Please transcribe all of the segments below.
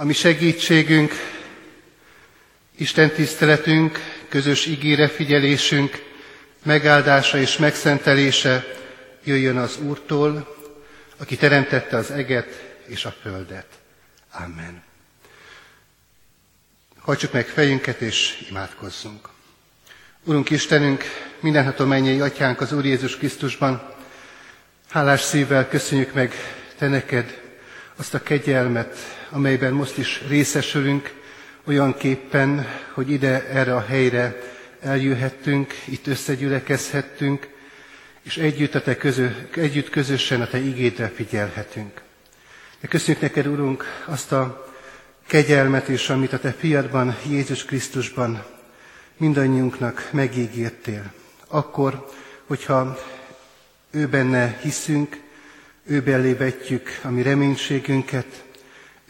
Ami segítségünk, Isten tiszteletünk, közös ígére figyelésünk, megáldása és megszentelése jöjjön az Úrtól, aki teremtette az eget és a földet. Amen. Hajtsuk meg fejünket és imádkozzunk. Urunk Istenünk, mindenható mennyei atyánk az Úr Jézus Krisztusban, hálás szívvel köszönjük meg Te neked azt a kegyelmet, amelyben most is részesülünk, olyan képpen, hogy ide, erre a helyre eljöhettünk, itt összegyülekezhettünk, és együtt, a te közö, együtt közösen a Te igédre figyelhetünk. De köszönjük neked, Urunk, azt a kegyelmet is, amit a Te fiadban, Jézus Krisztusban mindannyiunknak megígértél. Akkor, hogyha ő benne hiszünk, ő belé a mi reménységünket,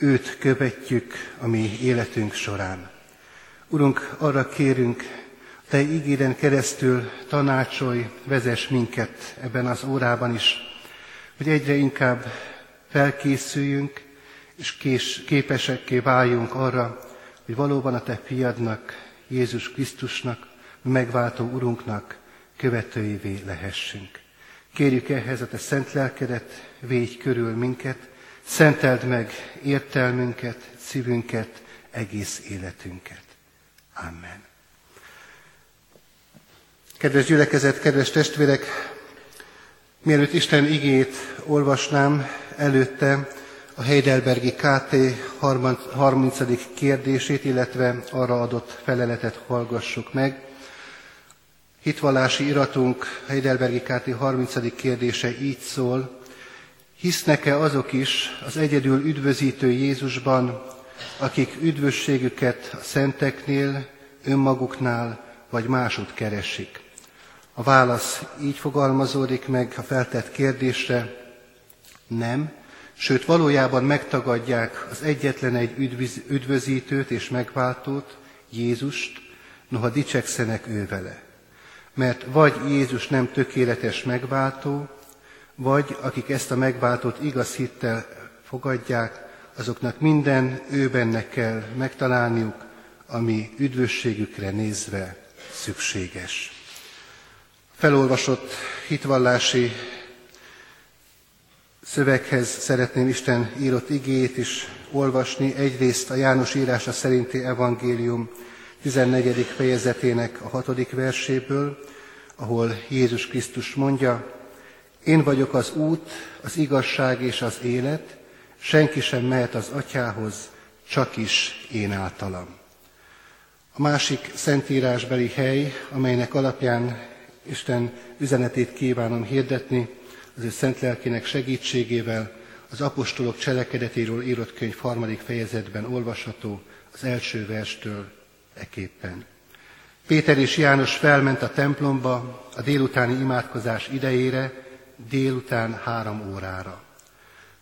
őt követjük a mi életünk során. Urunk, arra kérünk, Te ígéden keresztül tanácsolj, vezess minket ebben az órában is, hogy egyre inkább felkészüljünk, és kés, képesekké váljunk arra, hogy valóban a Te fiadnak, Jézus Krisztusnak, megváltó Urunknak követőivé lehessünk. Kérjük ehhez a Te szent lelkedet, védj körül minket, szenteld meg értelmünket, szívünket, egész életünket. Amen. Kedves gyülekezet, kedves testvérek, mielőtt Isten igét olvasnám, előtte a Heidelbergi KT 30. kérdését, illetve arra adott feleletet hallgassuk meg. Hitvallási iratunk Heidelbergi KT 30. kérdése így szól, hisznek-e azok is az egyedül üdvözítő Jézusban, akik üdvösségüket a szenteknél, önmaguknál vagy másút keresik? A válasz így fogalmazódik meg a feltett kérdésre, nem, sőt valójában megtagadják az egyetlen egy üdvözítőt és megváltót, Jézust, noha dicsekszenek ő. Mert vagy Jézus nem tökéletes megváltó, vagy akik ezt a megváltót igaz hittel fogadják, azoknak minden ő benne kell megtalálniuk, ami üdvösségükre nézve szükséges. Felolvasott hitvallási szöveghez szeretném Isten írott igét is olvasni. Egyrészt a János írása szerinti evangélium 14. fejezetének a hatodik verséből, ahol Jézus Krisztus mondja, én vagyok az út, az igazság és az élet, senki sem mehet az atyához, csak is én általam. A másik szentírásbeli hely, amelynek alapján Isten üzenetét kívánom hirdetni, az ő szent lelkének segítségével az apostolok cselekedetéről írott könyv harmadik fejezetben olvasható az első verstől eképpen. Péter és János felment a templomba a délutáni imádkozás idejére, délután három órára.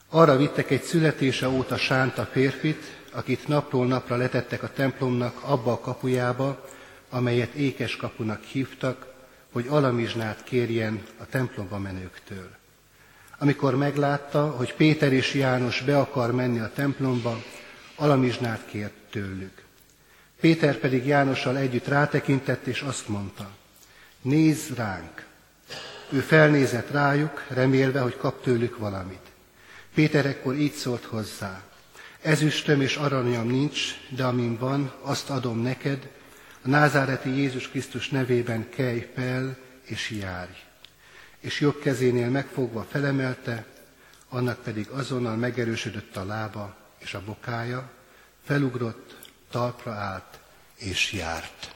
Arra vittek egy születése óta sánta férfit, akit napról napra letettek a templomnak abba a kapujába, amelyet ékes kapunak hívtak, hogy alamizsnát kérjen a templomba menőktől. Amikor meglátta, hogy Péter és János be akar menni a templomba, alamizsnát kért tőlük. Péter pedig Jánossal együtt rátekintett, és azt mondta, nézz ránk! Ő felnézett rájuk, remélve, hogy kap tőlük valamit. Péter ekkor így szólt hozzá, ezüstöm és aranyam nincs, de amin van, azt adom neked, a názáreti Jézus Krisztus nevében kelj fel és járj. És jobb kezénél megfogva felemelte, annak pedig azonnal megerősödött a lába és a bokája, felugrott, talpra állt és járt.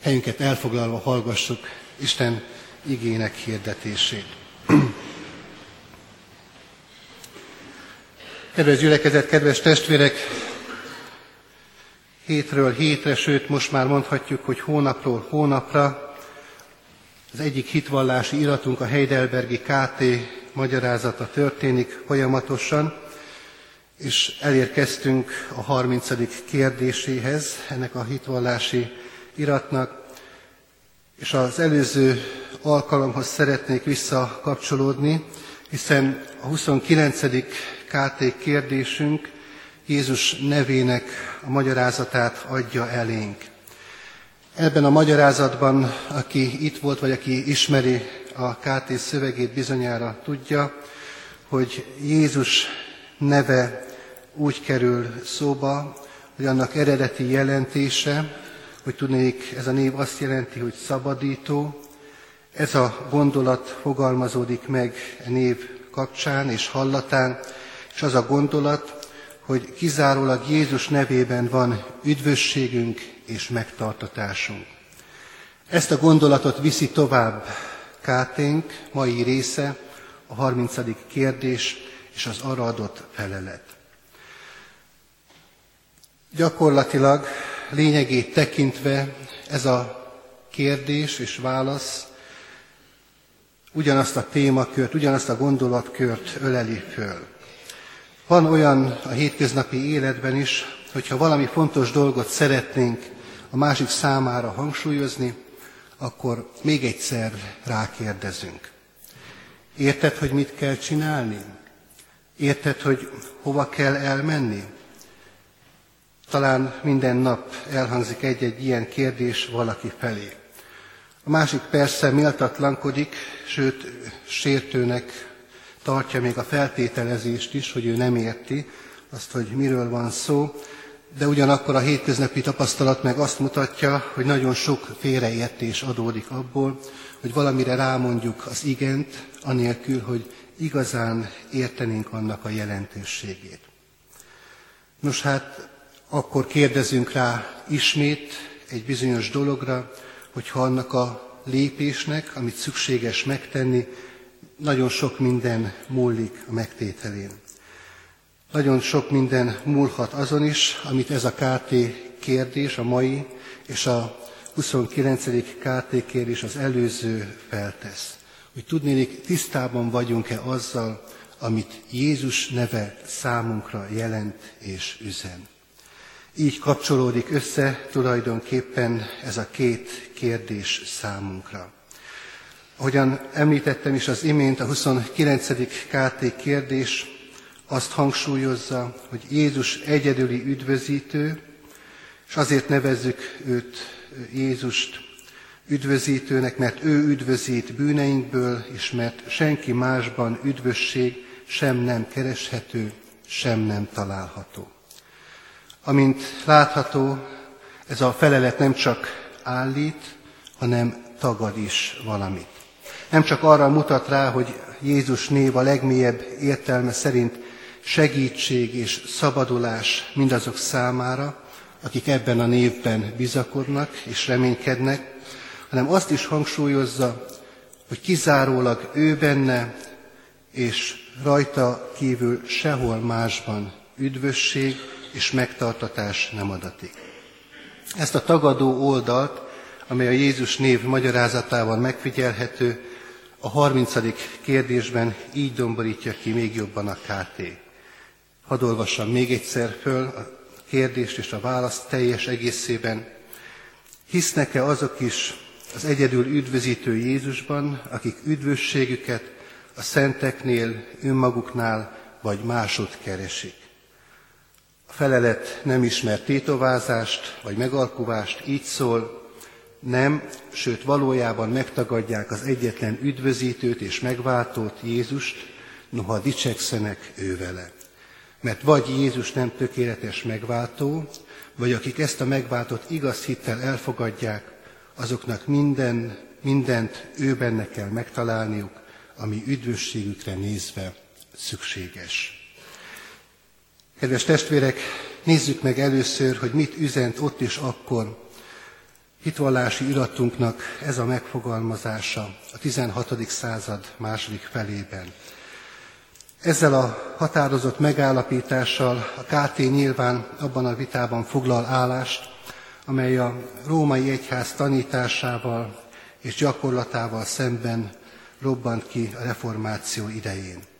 Helyünket elfoglalva hallgassuk Isten igének hirdetését. Kedves gyülekezet, kedves testvérek, hétről hétre, sőt most már mondhatjuk, hogy hónapról hónapra az egyik hitvallási iratunk, a Heidelbergi KT magyarázata történik folyamatosan, és elérkeztünk a 30. kérdéséhez ennek a hitvallási iratnak, és az előző alkalomhoz szeretnék visszakapcsolódni, hiszen a 29. KT kérdésünk Jézus nevének a magyarázatát adja elénk. Ebben a magyarázatban, aki itt volt, vagy aki ismeri a KT szövegét bizonyára tudja, hogy Jézus neve úgy kerül szóba, hogy annak eredeti jelentése, hogy tudnék, ez a név azt jelenti, hogy szabadító. Ez a gondolat fogalmazódik meg a név kapcsán és hallatán, és az a gondolat, hogy kizárólag Jézus nevében van üdvösségünk és megtartatásunk. Ezt a gondolatot viszi tovább Káténk mai része, a 30. kérdés és az arra adott felelet. Gyakorlatilag lényegét tekintve ez a kérdés és válasz ugyanazt a témakört, ugyanazt a gondolatkört öleli föl. Van olyan a hétköznapi életben is, hogyha valami fontos dolgot szeretnénk a másik számára hangsúlyozni, akkor még egyszer rákérdezünk. Érted, hogy mit kell csinálni? Érted, hogy hova kell elmenni? Talán minden nap elhangzik egy-egy ilyen kérdés valaki felé. A másik persze méltatlankodik, sőt sértőnek tartja még a feltételezést is, hogy ő nem érti azt, hogy miről van szó, de ugyanakkor a hétköznapi tapasztalat meg azt mutatja, hogy nagyon sok félreértés adódik abból, hogy valamire rámondjuk az igent, anélkül, hogy igazán értenénk annak a jelentőségét. Nos hát, akkor kérdezünk rá ismét egy bizonyos dologra, hogyha annak a lépésnek, amit szükséges megtenni, nagyon sok minden múlik a megtételén. Nagyon sok minden múlhat azon is, amit ez a KT kérdés, a mai és a 29. KT kérdés az előző feltesz. Hogy tudnélik, tisztában vagyunk-e azzal, amit Jézus neve számunkra jelent és üzen. Így kapcsolódik össze tulajdonképpen ez a két kérdés számunkra. Ahogyan említettem is az imént, a 29. KT kérdés azt hangsúlyozza, hogy Jézus egyedüli üdvözítő, és azért nevezzük őt, Jézust üdvözítőnek, mert ő üdvözít bűneinkből, és mert senki másban üdvösség sem nem kereshető, sem nem található. Amint látható, ez a felelet nem csak állít, hanem tagad is valamit. Nem csak arra mutat rá, hogy Jézus név a legmélyebb értelme szerint segítség és szabadulás mindazok számára, akik ebben a névben bizakodnak és reménykednek, hanem azt is hangsúlyozza, hogy kizárólag ő benne, és rajta kívül sehol másban üdvösség és megtartatás nem adatik. Ezt a tagadó oldalt, amely a Jézus név magyarázatában megfigyelhető, a 30. kérdésben így domborítja ki még jobban a KT. Hadd olvassam még egyszer föl a kérdést és a választ teljes egészében. Hisznek-e azok is az egyedül üdvözítő Jézusban, akik üdvösségüket a szenteknél, önmaguknál vagy másod keresik? Felelet nem ismer tétovázást vagy megalkuvást, így szól, nem, sőt valójában megtagadják az egyetlen üdvözítőt és megváltót Jézust, noha dicsekszenek ő vele. Mert vagy Jézus nem tökéletes megváltó, vagy akik ezt a megváltót igaz hittel elfogadják, azoknak minden, mindent ő benne kell megtalálniuk, ami üdvösségükre nézve szükséges. Kedves testvérek, nézzük meg először, hogy mit üzent ott és akkor hitvallási iratunknak ez a megfogalmazása a 16. század második felében. Ezzel a határozott megállapítással a KT nyilván abban a vitában foglal állást, amely a római egyház tanításával és gyakorlatával szemben robbant ki a reformáció idején.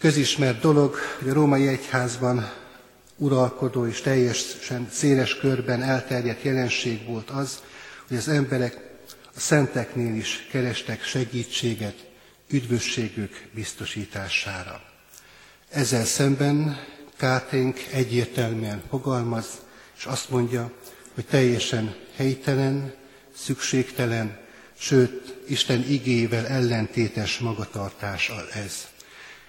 Közismert dolog, hogy a római egyházban uralkodó és teljesen széles körben elterjedt jelenség volt az, hogy az emberek a szenteknél is kerestek segítséget üdvösségük biztosítására. Ezzel szemben Káténk egyértelműen fogalmaz, és azt mondja, hogy teljesen helytelen, szükségtelen, sőt, Isten igével ellentétes magatartás ez.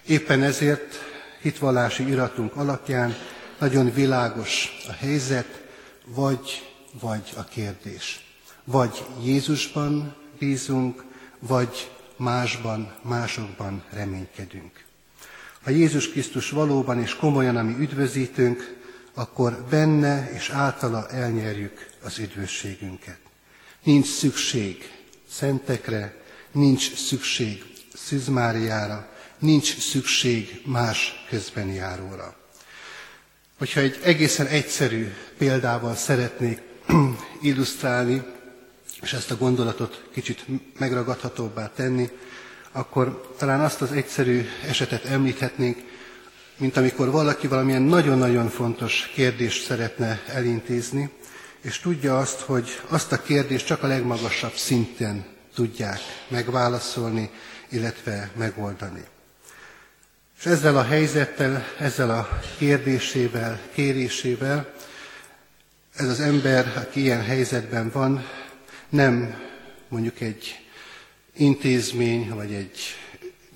Éppen ezért hitvallási iratunk alapján nagyon világos a helyzet, vagy, vagy a kérdés. Vagy Jézusban bízunk, vagy másban, másokban reménykedünk. Ha Jézus Krisztus valóban és komolyan a mi üdvözítőnk, akkor benne és általa elnyerjük az üdvösségünket. Nincs szükség szentekre, nincs szükség szüzmáriára, nincs szükség más közben járóra. Hogyha egy egészen egyszerű példával szeretnék illusztrálni, és ezt a gondolatot kicsit megragadhatóbbá tenni, akkor talán azt az egyszerű esetet említhetnénk, mint amikor valaki valamilyen nagyon-nagyon fontos kérdést szeretne elintézni, és tudja azt, hogy azt a kérdést csak a legmagasabb szinten tudják megválaszolni, illetve megoldani. És ezzel a helyzettel, ezzel a kérdésével, kérésével, ez az ember, aki ilyen helyzetben van, nem mondjuk egy intézmény vagy egy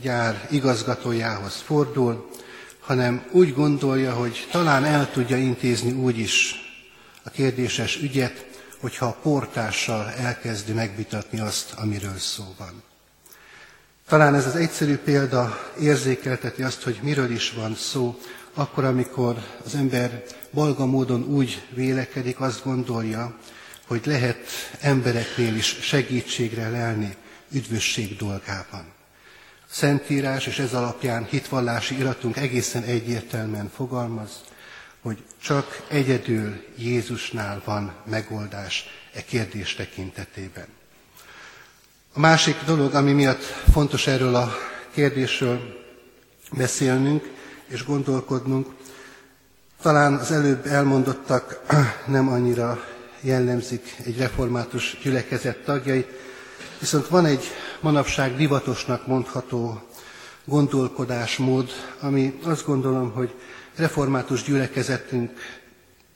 gyár igazgatójához fordul, hanem úgy gondolja, hogy talán el tudja intézni úgy is a kérdéses ügyet, hogyha a portással elkezdi megvitatni azt, amiről szó van. Talán ez az egyszerű példa érzékelteti azt, hogy miről is van szó, akkor, amikor az ember balga módon úgy vélekedik, azt gondolja, hogy lehet embereknél is segítségre lelni üdvösség dolgában. A Szentírás és ez alapján hitvallási iratunk egészen egyértelműen fogalmaz, hogy csak egyedül Jézusnál van megoldás e kérdés tekintetében. A másik dolog, ami miatt fontos erről a kérdésről beszélnünk és gondolkodnunk, talán az előbb elmondottak nem annyira jellemzik egy református gyülekezet tagjait, viszont van egy manapság divatosnak mondható gondolkodásmód, ami azt gondolom, hogy református gyülekezetünk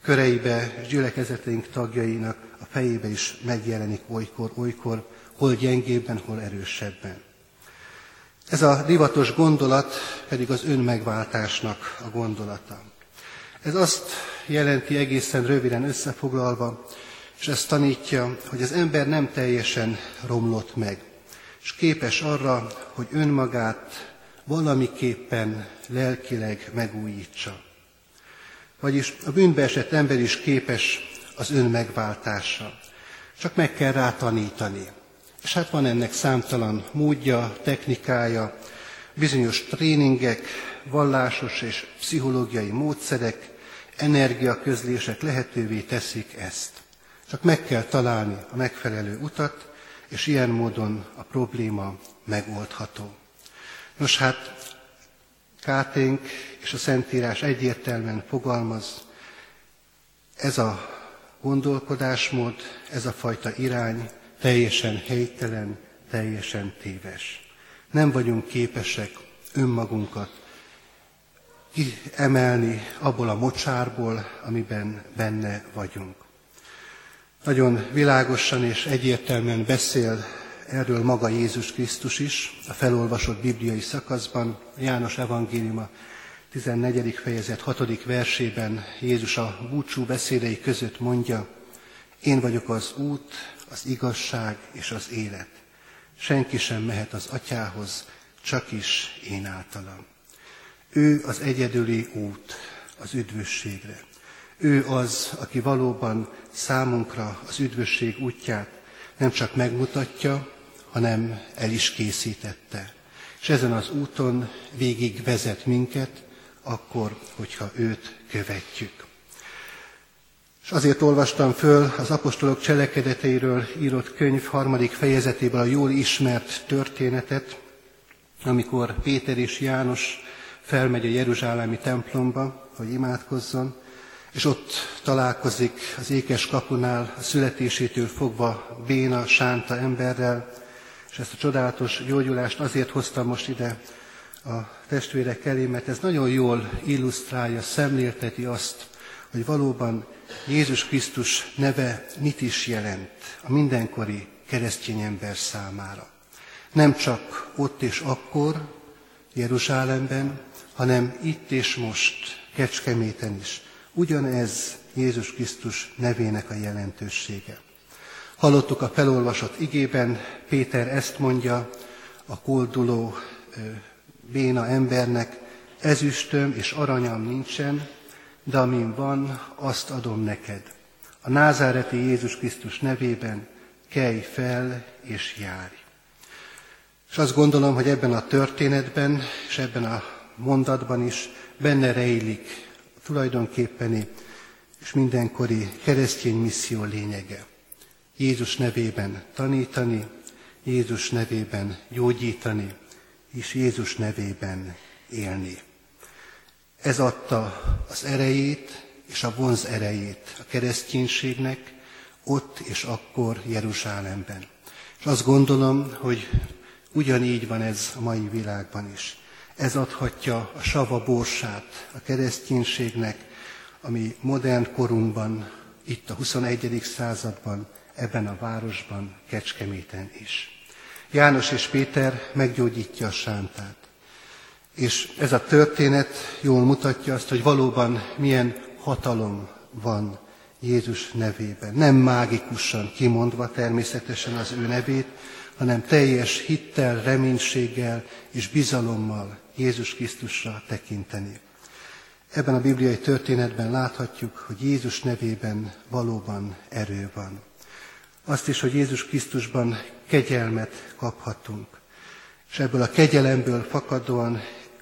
köreibe gyülekezetünk tagjainak a fejébe is megjelenik olykor, olykor, hol gyengébben, hol erősebben. Ez a divatos gondolat pedig az önmegváltásnak a gondolata. Ez azt jelenti egészen röviden összefoglalva, és ezt tanítja, hogy az ember nem teljesen romlott meg, és képes arra, hogy önmagát valamiképpen lelkileg megújítsa. Vagyis a bűnbe esett ember is képes az önmegváltásra. Csak meg kell rá tanítani. És hát van ennek számtalan módja, technikája, bizonyos tréningek, vallásos és pszichológiai módszerek, energiaközlések lehetővé teszik ezt. Csak meg kell találni a megfelelő utat, és ilyen módon a probléma megoldható. Nos hát, Káténk és a Szentírás egyértelműen fogalmaz, ez a gondolkodásmód, ez a fajta irány teljesen helytelen, teljesen téves. Nem vagyunk képesek önmagunkat kiemelni abból a mocsárból, amiben benne vagyunk. Nagyon világosan és egyértelműen beszél erről maga Jézus Krisztus is a felolvasott bibliai szakaszban, János evangéliuma 14. fejezet 6. versében Jézus a búcsú beszédei között mondja, én vagyok az út, az igazság és az élet. Senki sem mehet az atyához, csak is én általam. Ő az egyedüli út az üdvösségre. Ő az, aki valóban számunkra az üdvösség útját nem csak megmutatja, hanem el is készítette. És ezen az úton végig vezet minket, akkor, hogyha őt követjük. És azért olvastam föl az apostolok cselekedeteiről írott könyv harmadik fejezetéből a jól ismert történetet, amikor Péter és János felmegy a Jeruzsálemi templomba, hogy imádkozzon, és ott találkozik az ékes kapunál a születésétől fogva béna, sánta emberrel, és ezt a csodálatos gyógyulást azért hoztam most ide a testvérek elé, mert ez nagyon jól illusztrálja, szemlélteti azt, hogy valóban Jézus Krisztus neve mit is jelent a mindenkori keresztény ember számára. Nem csak ott és akkor, Jeruzsálemben, hanem itt és most, Kecskeméten is. Ugyanez Jézus Krisztus nevének a jelentősége. Hallottuk a felolvasott igében, Péter ezt mondja, a kolduló béna embernek, ezüstöm és aranyam nincsen, de amin van, azt adom neked. A názáreti Jézus Krisztus nevében kelj fel és járj. És azt gondolom, hogy ebben a történetben és ebben a mondatban is benne rejlik tulajdonképpeni és mindenkori keresztény misszió lényege. Jézus nevében tanítani, Jézus nevében gyógyítani, és Jézus nevében élni. Ez adta az erejét és a vonz erejét a kereszténységnek ott és akkor Jeruzsálemben. És azt gondolom, hogy ugyanígy van ez a mai világban is. Ez adhatja a sava borsát a kereszténységnek, ami modern korunkban, itt a 21. században, ebben a városban, Kecskeméten is. János és Péter meggyógyítja a sántát. És ez a történet jól mutatja azt, hogy valóban milyen hatalom van Jézus nevében. Nem mágikusan kimondva természetesen az ő nevét, hanem teljes hittel, reménységgel és bizalommal Jézus Krisztusra tekinteni. Ebben a bibliai történetben láthatjuk, hogy Jézus nevében valóban erő van. Azt is, hogy Jézus Krisztusban kegyelmet kaphatunk. És ebből a kegyelemből fakadóan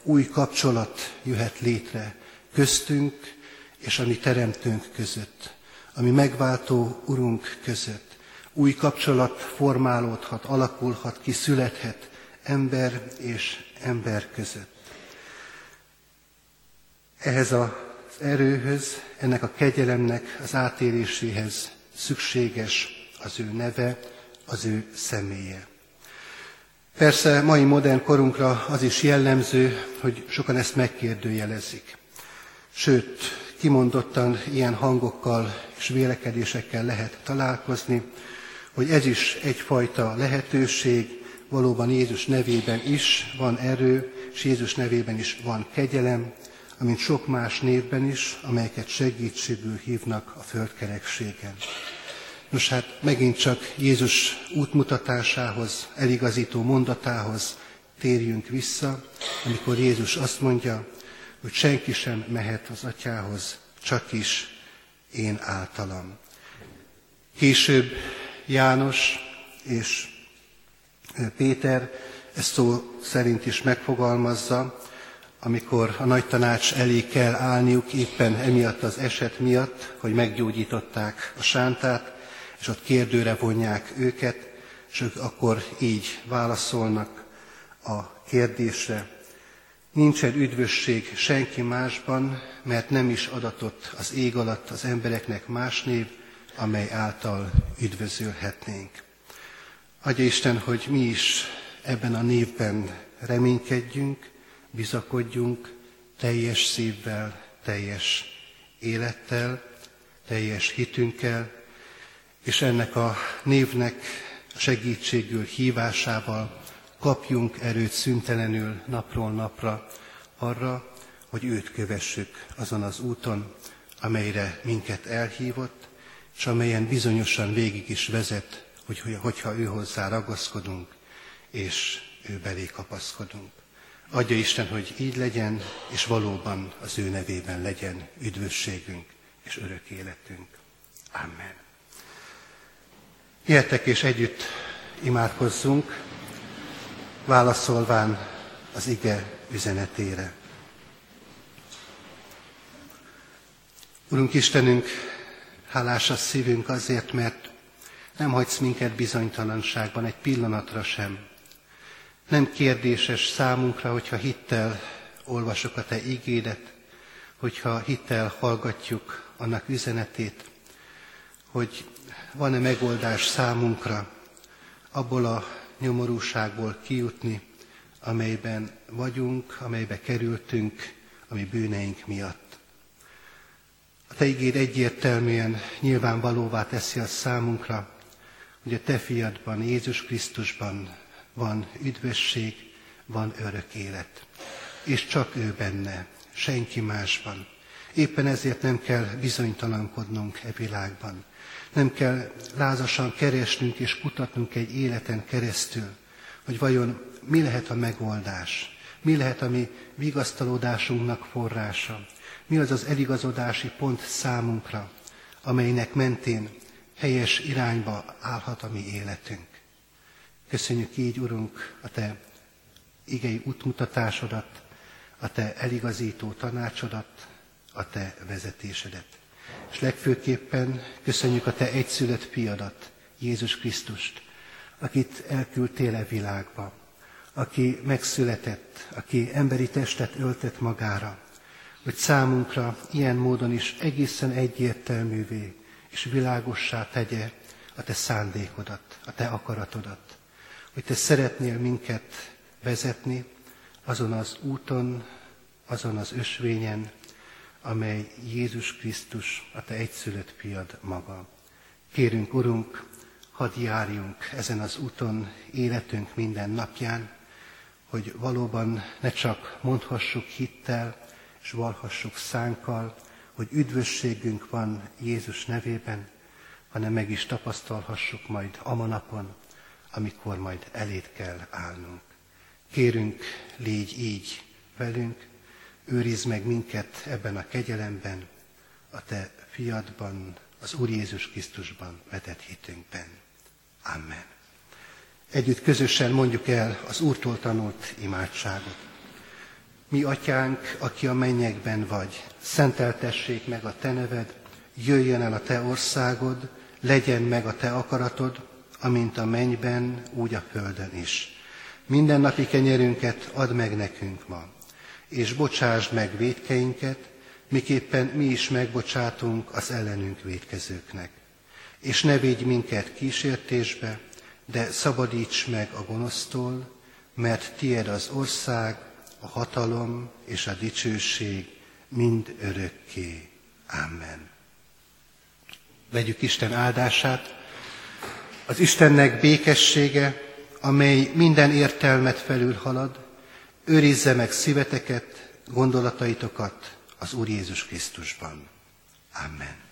új kapcsolat jöhet létre köztünk és a mi teremtőnk között, ami megváltó Urunk között. Új kapcsolat formálódhat, alakulhat ki, születhet ember és ember között. Ehhez az erőhöz, ennek a kegyelemnek az átéléséhez szükséges az ő neve, az ő személye. Persze mai modern korunkra az is jellemző, hogy sokan ezt megkérdőjelezik. Sőt, kimondottan ilyen hangokkal és vélekedésekkel lehet találkozni, hogy ez is egyfajta lehetőség, valóban Jézus nevében is van erő, és Jézus nevében is van kegyelem, amint sok más névben is, amelyeket segítségül hívnak a földkerekségen. Nos hát megint csak Jézus útmutatásához, eligazító mondatához térjünk vissza, amikor Jézus azt mondja, hogy senki sem mehet az atyához, csak is én általam. Később János és Péter ezt szó szerint is megfogalmazza, amikor a nagy tanács elé kell állniuk éppen emiatt az eset miatt, hogy meggyógyították a sántát, és ott kérdőre vonják őket, és ők akkor így válaszolnak a kérdésre. Nincsen üdvösség senki másban, mert nem is adatott az ég alatt az embereknek más név, amely által üdvözölhetnénk. Adja Isten, hogy mi is ebben a névben reménykedjünk, bizakodjunk teljes szívvel, teljes élettel, teljes hitünkkel, és ennek a névnek segítségül, hívásával kapjunk erőt szüntelenül napról napra arra, hogy őt kövessük azon az úton, amelyre minket elhívott, és amelyen bizonyosan végig is vezet, hogy, hogyha ő hozzá ragaszkodunk, és ő belé kapaszkodunk. Adja Isten, hogy így legyen, és valóban az ő nevében legyen üdvösségünk és örök életünk. Amen. Jöttek és együtt imádkozzunk, válaszolván az ige üzenetére. Urunk Istenünk, hálás a szívünk azért, mert nem hagysz minket bizonytalanságban egy pillanatra sem. Nem kérdéses számunkra, hogyha hittel olvasok a Te ígédet, hogyha hittel hallgatjuk annak üzenetét, hogy van-e megoldás számunkra abból a nyomorúságból kijutni, amelyben vagyunk, amelybe kerültünk, ami bűneink miatt. A Te ígéd egyértelműen nyilvánvalóvá teszi a számunkra, hogy a Te fiadban, Jézus Krisztusban van üdvösség, van örök élet. És csak ő benne, senki másban. Éppen ezért nem kell bizonytalankodnunk e világban. Nem kell lázasan keresnünk és kutatnunk egy életen keresztül, hogy vajon mi lehet a megoldás, mi lehet a mi vigasztalódásunknak forrása, mi az az eligazodási pont számunkra, amelynek mentén helyes irányba állhat a mi életünk. Köszönjük így, Urunk, a Te igei útmutatásodat, a Te eligazító tanácsodat, a Te vezetésedet. És legfőképpen köszönjük a Te egyszülött piadat, Jézus Krisztust, akit elküldtél e világba, aki megszületett, aki emberi testet öltett magára, hogy számunkra ilyen módon is egészen egyértelművé és világossá tegye a te szándékodat, a te akaratodat, hogy te szeretnél minket vezetni azon az úton, azon az ösvényen, amely Jézus Krisztus, a te egyszülött piad maga. Kérünk, Urunk, hadd járjunk ezen az úton életünk minden napján, hogy valóban ne csak mondhassuk hittel, és valhassuk szánkkal, hogy üdvösségünk van Jézus nevében, hanem meg is tapasztalhassuk majd a manapon, amikor majd elét kell állnunk. Kérünk, légy így velünk, őrizd meg minket ebben a kegyelemben, a Te fiadban, az Úr Jézus Krisztusban vetett hitünkben. Amen. Együtt közösen mondjuk el az Úrtól tanult imádságot. Mi, Atyánk, aki a mennyekben vagy, szenteltessék meg a Te neved, jöjjön el a Te országod, legyen meg a Te akaratod, amint a mennyben, úgy a földön is. Minden napi kenyerünket add meg nekünk ma, és bocsásd meg védkeinket, miképpen mi is megbocsátunk az ellenünk védkezőknek. És ne védj minket kísértésbe, de szabadíts meg a gonosztól, mert tied az ország, a hatalom és a dicsőség mind örökké. Amen. Vegyük Isten áldását. Az Istennek békessége, amely minden értelmet felül halad, őrizze meg szíveteket, gondolataitokat az Úr Jézus Krisztusban. Amen.